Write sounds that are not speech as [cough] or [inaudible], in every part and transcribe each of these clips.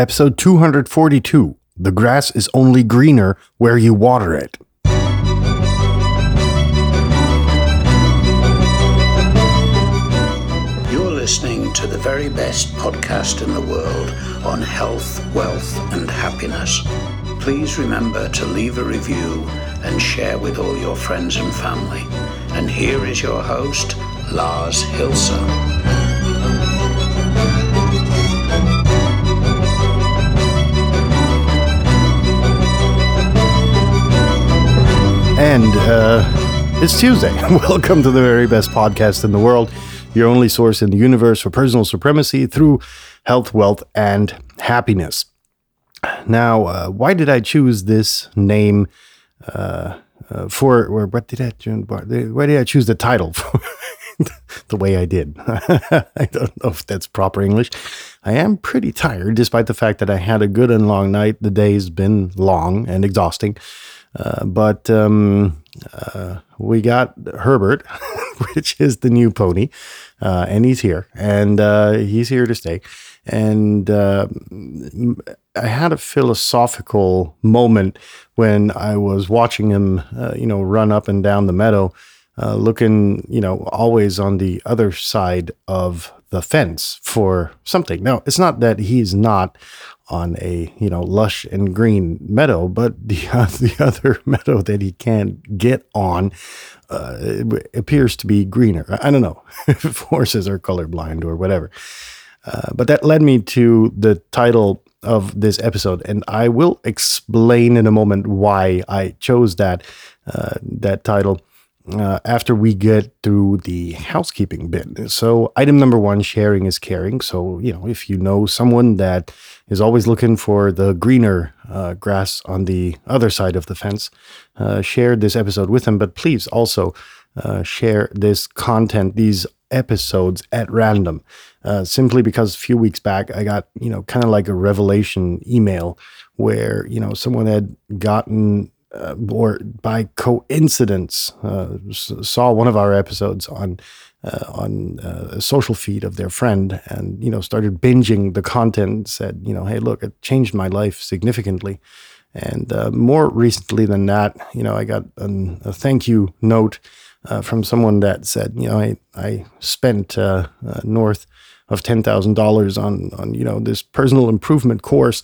Episode 242 The Grass is Only Greener Where You Water It. You're listening to the very best podcast in the world on health, wealth, and happiness. Please remember to leave a review and share with all your friends and family. And here is your host, Lars Hilse. And uh, it's Tuesday. [laughs] Welcome to the very best podcast in the world, your only source in the universe for personal supremacy through health, wealth, and happiness. Now, uh, why did I choose this name uh, uh, for, or what did I, why did I choose the title [laughs] the way I did? [laughs] I don't know if that's proper English. I am pretty tired, despite the fact that I had a good and long night. The day's been long and exhausting. Uh, but um, uh, we got Herbert, [laughs] which is the new pony, uh, and he's here, and uh, he's here to stay. And uh, I had a philosophical moment when I was watching him, you know, run up and down the meadow, looking, you know, always on the other side of the fence for something. Now, it's not that he's not on a you know lush and green meadow, but [laughs] the uh, the other [laughs] meadow that he can't get on uh, appears to be greener. I don't know if [laughs] horses are colorblind or whatever. Uh, but that led me to the title of this episode, and I will explain in a moment why I chose that uh, that title uh, after we get through the housekeeping bit. So, item number one sharing is caring. So, you know, if you know someone that is always looking for the greener uh, grass on the other side of the fence, uh, share this episode with them. But please also uh, share this content, these episodes at random. Uh, simply because a few weeks back I got, you know, kind of like a revelation email where, you know, someone had gotten uh, or by coincidence uh, saw one of our episodes on uh, on uh, a social feed of their friend and you know started binging the content said you know hey look it changed my life significantly. And uh, more recently than that you know i got an, a thank you note uh, from someone that said you know i, I spent north of $10,000 on on you know this personal improvement course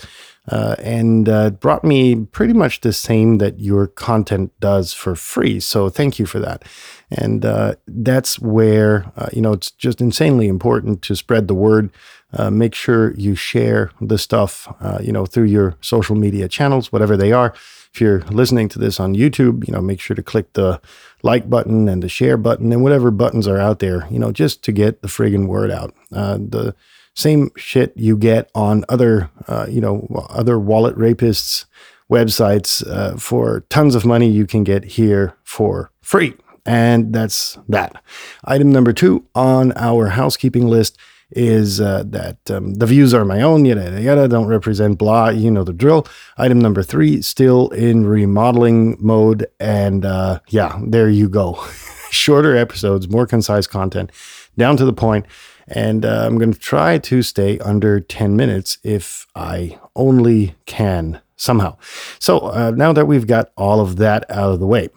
uh, and uh, brought me pretty much the same that your content does for free. So thank you for that. And uh, that's where, uh, you know, it's just insanely important to spread the word. Uh, make sure you share the stuff, uh, you know, through your social media channels, whatever they are. If you're listening to this on YouTube, you know, make sure to click the like button and the share button and whatever buttons are out there, you know, just to get the friggin' word out. the same shit you get on other, uh, you know, other wallet rapists websites uh, for tons of money. You can get here for free. And that's that. Item number two on our housekeeping list is uh, that um, the views are my own, yada, yada, yada, don't represent blah, you know the drill. Item number three, still in remodeling mode. And uh, yeah, there you go. [laughs] Shorter episodes, more concise content, down to the point. And uh, I'm going to try to stay under 10 minutes if I only can somehow. So uh, now that we've got all of that out of the way,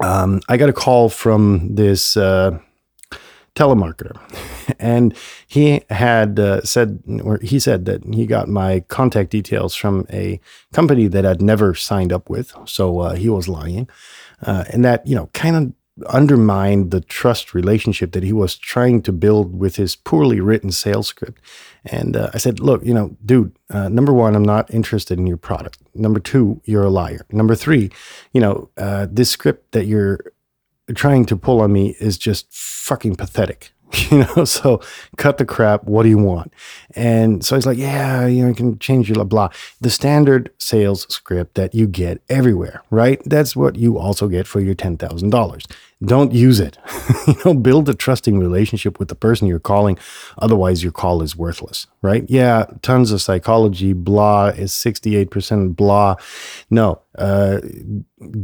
um, I got a call from this uh, telemarketer, and he had uh, said, or he said that he got my contact details from a company that I'd never signed up with, so uh, he was lying, uh, and that you know kind of undermined the trust relationship that he was trying to build with his poorly written sales script. And uh, I said, look, you know, dude, uh, number one, I'm not interested in your product. Number two, you're a liar. Number three, you know, uh, this script that you're trying to pull on me is just fucking pathetic. [laughs] you know, [laughs] so cut the crap. What do you want? And so he's like, yeah, you know, you can change your blah, blah. The standard sales script that you get everywhere, right? That's what you also get for your $10,000. Don't use it. [laughs] you know, build a trusting relationship with the person you're calling. Otherwise, your call is worthless, right? Yeah, tons of psychology, blah is 68% blah. No, uh,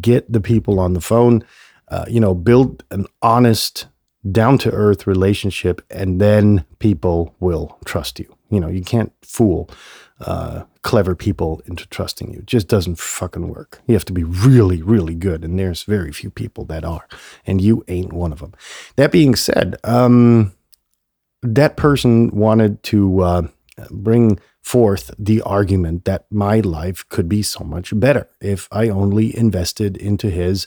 get the people on the phone. Uh, you know, build an honest down to earth relationship, and then people will trust you. You know, you can't fool uh, clever people into trusting you. It just doesn't fucking work. You have to be really, really good, and there's very few people that are, and you ain't one of them. That being said, um, that person wanted to uh, bring forth the argument that my life could be so much better if I only invested into his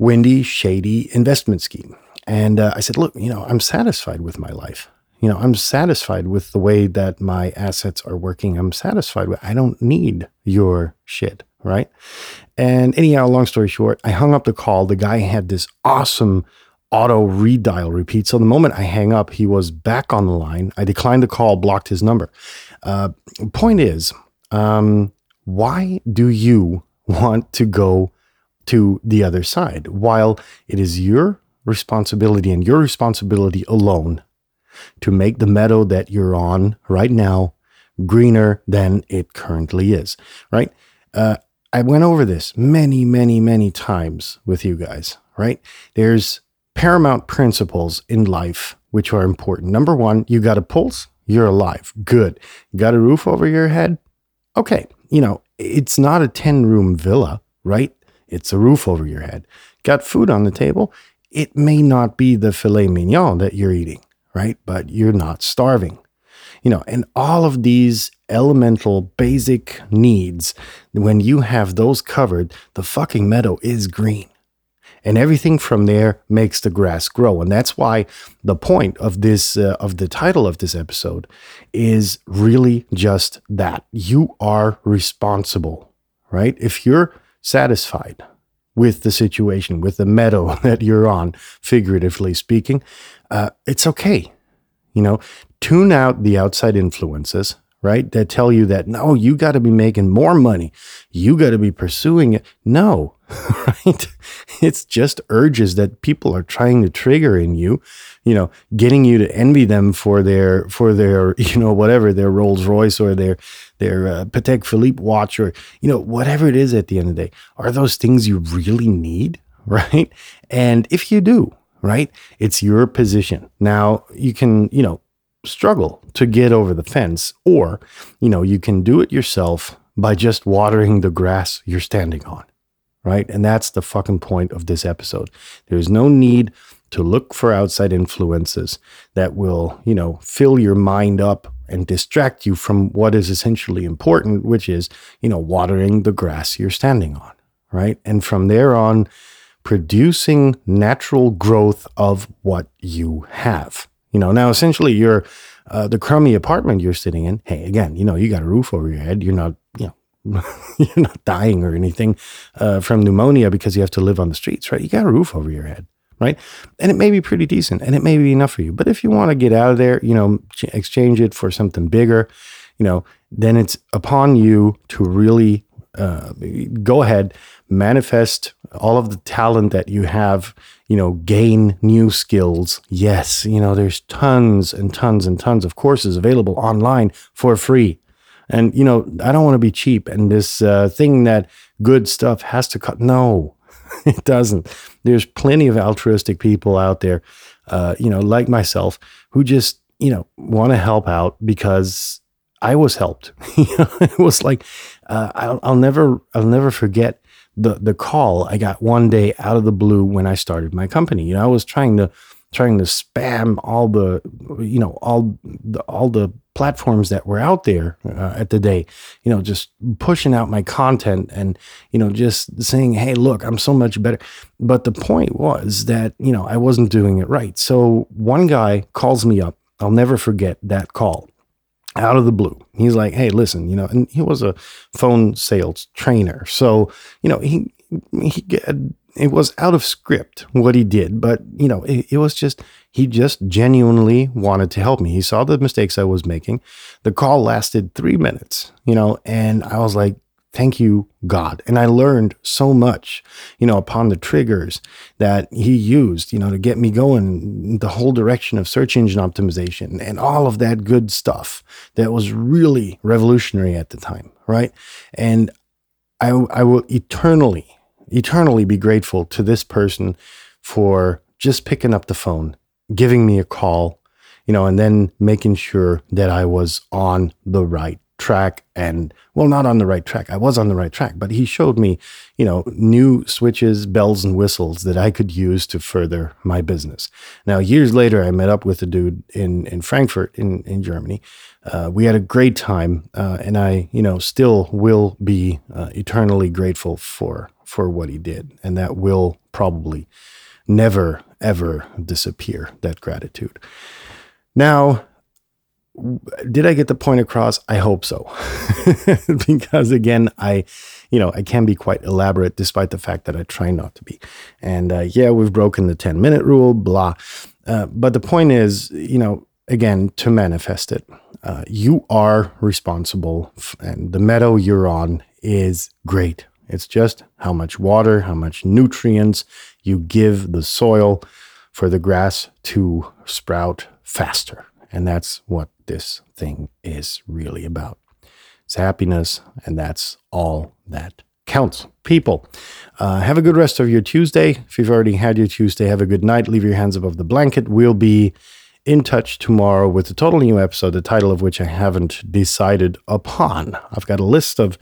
windy, shady investment scheme. And uh, I said, look, you know, I'm satisfied with my life. You know, I'm satisfied with the way that my assets are working. I'm satisfied with, I don't need your shit. Right. And anyhow, long story short, I hung up the call. The guy had this awesome auto redial repeat. So the moment I hang up, he was back on the line. I declined the call, blocked his number. Uh, point is, um, why do you want to go to the other side while it is your responsibility and your responsibility alone to make the meadow that you're on right now greener than it currently is, right? Uh, I went over this many, many, many times with you guys, right? There's paramount principles in life which are important. Number one, you got a pulse, you're alive. Good. Got a roof over your head? Okay. You know, it's not a 10 room villa, right? It's a roof over your head. Got food on the table? It may not be the filet mignon that you're eating, right? But you're not starving. You know, and all of these elemental basic needs, when you have those covered, the fucking meadow is green and everything from there makes the grass grow and that's why the point of this uh, of the title of this episode is really just that you are responsible right if you're satisfied with the situation with the meadow [laughs] that you're on figuratively speaking. Uh, it's okay you know. Tune out the outside influences right? That tell you that, no, you got to be making more money. You got to be pursuing it. No, [laughs] right? It's just urges that people are trying to trigger in you, you know, getting you to envy them for their, for their, [laughs] you know, whatever, their Rolls Royce or their, their uh, Patek Philippe watch or, you know, whatever it is at the end of the day. Are those things you really need? [laughs] Right. And if you do, right, it's your position. Now you can, you know, struggle to get over the fence, or, you know, you can do it yourself by just watering the grass you're standing on, right? And that's the fucking point of this episode. There's no need to look for outside influences that will, you know, fill your mind up and distract you from what is essentially important, which is, you know, watering the grass you're standing on, right? And from there on, producing natural growth of what you have. You know, now essentially you're uh, the crummy apartment you're sitting in. Hey, again, you know, you got a roof over your head. You're not, you know, [laughs] you're not dying or anything uh, from pneumonia because you have to live on the streets, right? You got a roof over your head, right? And it may be pretty decent and it may be enough for you. But if you want to get out of there, you know, exchange it for something bigger, you know, then it's upon you to really uh, go ahead, manifest all of the talent that you have, you know, gain new skills. Yes, you know, there's tons and tons and tons of courses available online for free. And, you know, I don't want to be cheap. And this uh, thing that good stuff has to cut. No, [laughs] it doesn't. There's plenty of altruistic people out there, uh, you know, like myself, who just, you know, want to help out because I was helped. [laughs] it was like uh, I'll, I'll never I'll never forget the the call I got one day out of the blue when I started my company. You know, I was trying to trying to spam all the you know all the all the platforms that were out there uh, at the day you know just pushing out my content and you know just saying hey look i'm so much better. But the point was that you know i wasn't doing it right. So one guy calls me up. I'll never forget that call out of the blue. He's like, "Hey, listen, you know," and he was a phone sales trainer, so you know he he it was out of script what he did, but you know it, it was just he just genuinely wanted to help me. He saw the mistakes I was making. The call lasted three minutes, you know, and I was like, Thank you, God. And I learned so much, you know, upon the triggers that he used, you know, to get me going the whole direction of search engine optimization and all of that good stuff that was really revolutionary at the time, right? And I, I will eternally, eternally be grateful to this person for just picking up the phone, giving me a call, you know, and then making sure that I was on the right track and well not on the right track. I was on the right track but he showed me you know new switches bells and whistles that i could use to further my business. Now years later i met up with a dude in in frankfurt in in germany. Uh, we had a great time uh, and i you know still will be uh, eternally grateful for for what he did. And that will probably never ever disappear that gratitude. Now did I get the point across? I hope so. [laughs] because again, I, you know, I can be quite elaborate despite the fact that I try not to be. And uh, yeah, we've broken the 10 minute rule, blah. Uh, but the point is, you know, again, to manifest it, uh, you are responsible, and the meadow you're on is great. It's just how much water, how much nutrients you give the soil for the grass to sprout faster. And that's what this thing is really about. It's happiness, and that's all that counts. People, uh, have a good rest of your Tuesday. If you've already had your Tuesday, have a good night. Leave your hands above the blanket. We'll be in touch tomorrow with a totally new episode, the title of which I haven't decided upon. I've got a list of,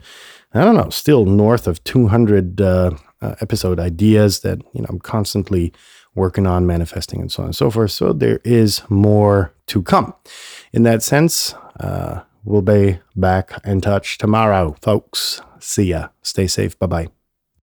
I don't know, still north of 200 uh, uh, episode ideas that you know I'm constantly working on manifesting and so on and so forth. So there is more to come. In that sense, uh, we'll be back in touch tomorrow, folks. See ya. Stay safe. Bye bye.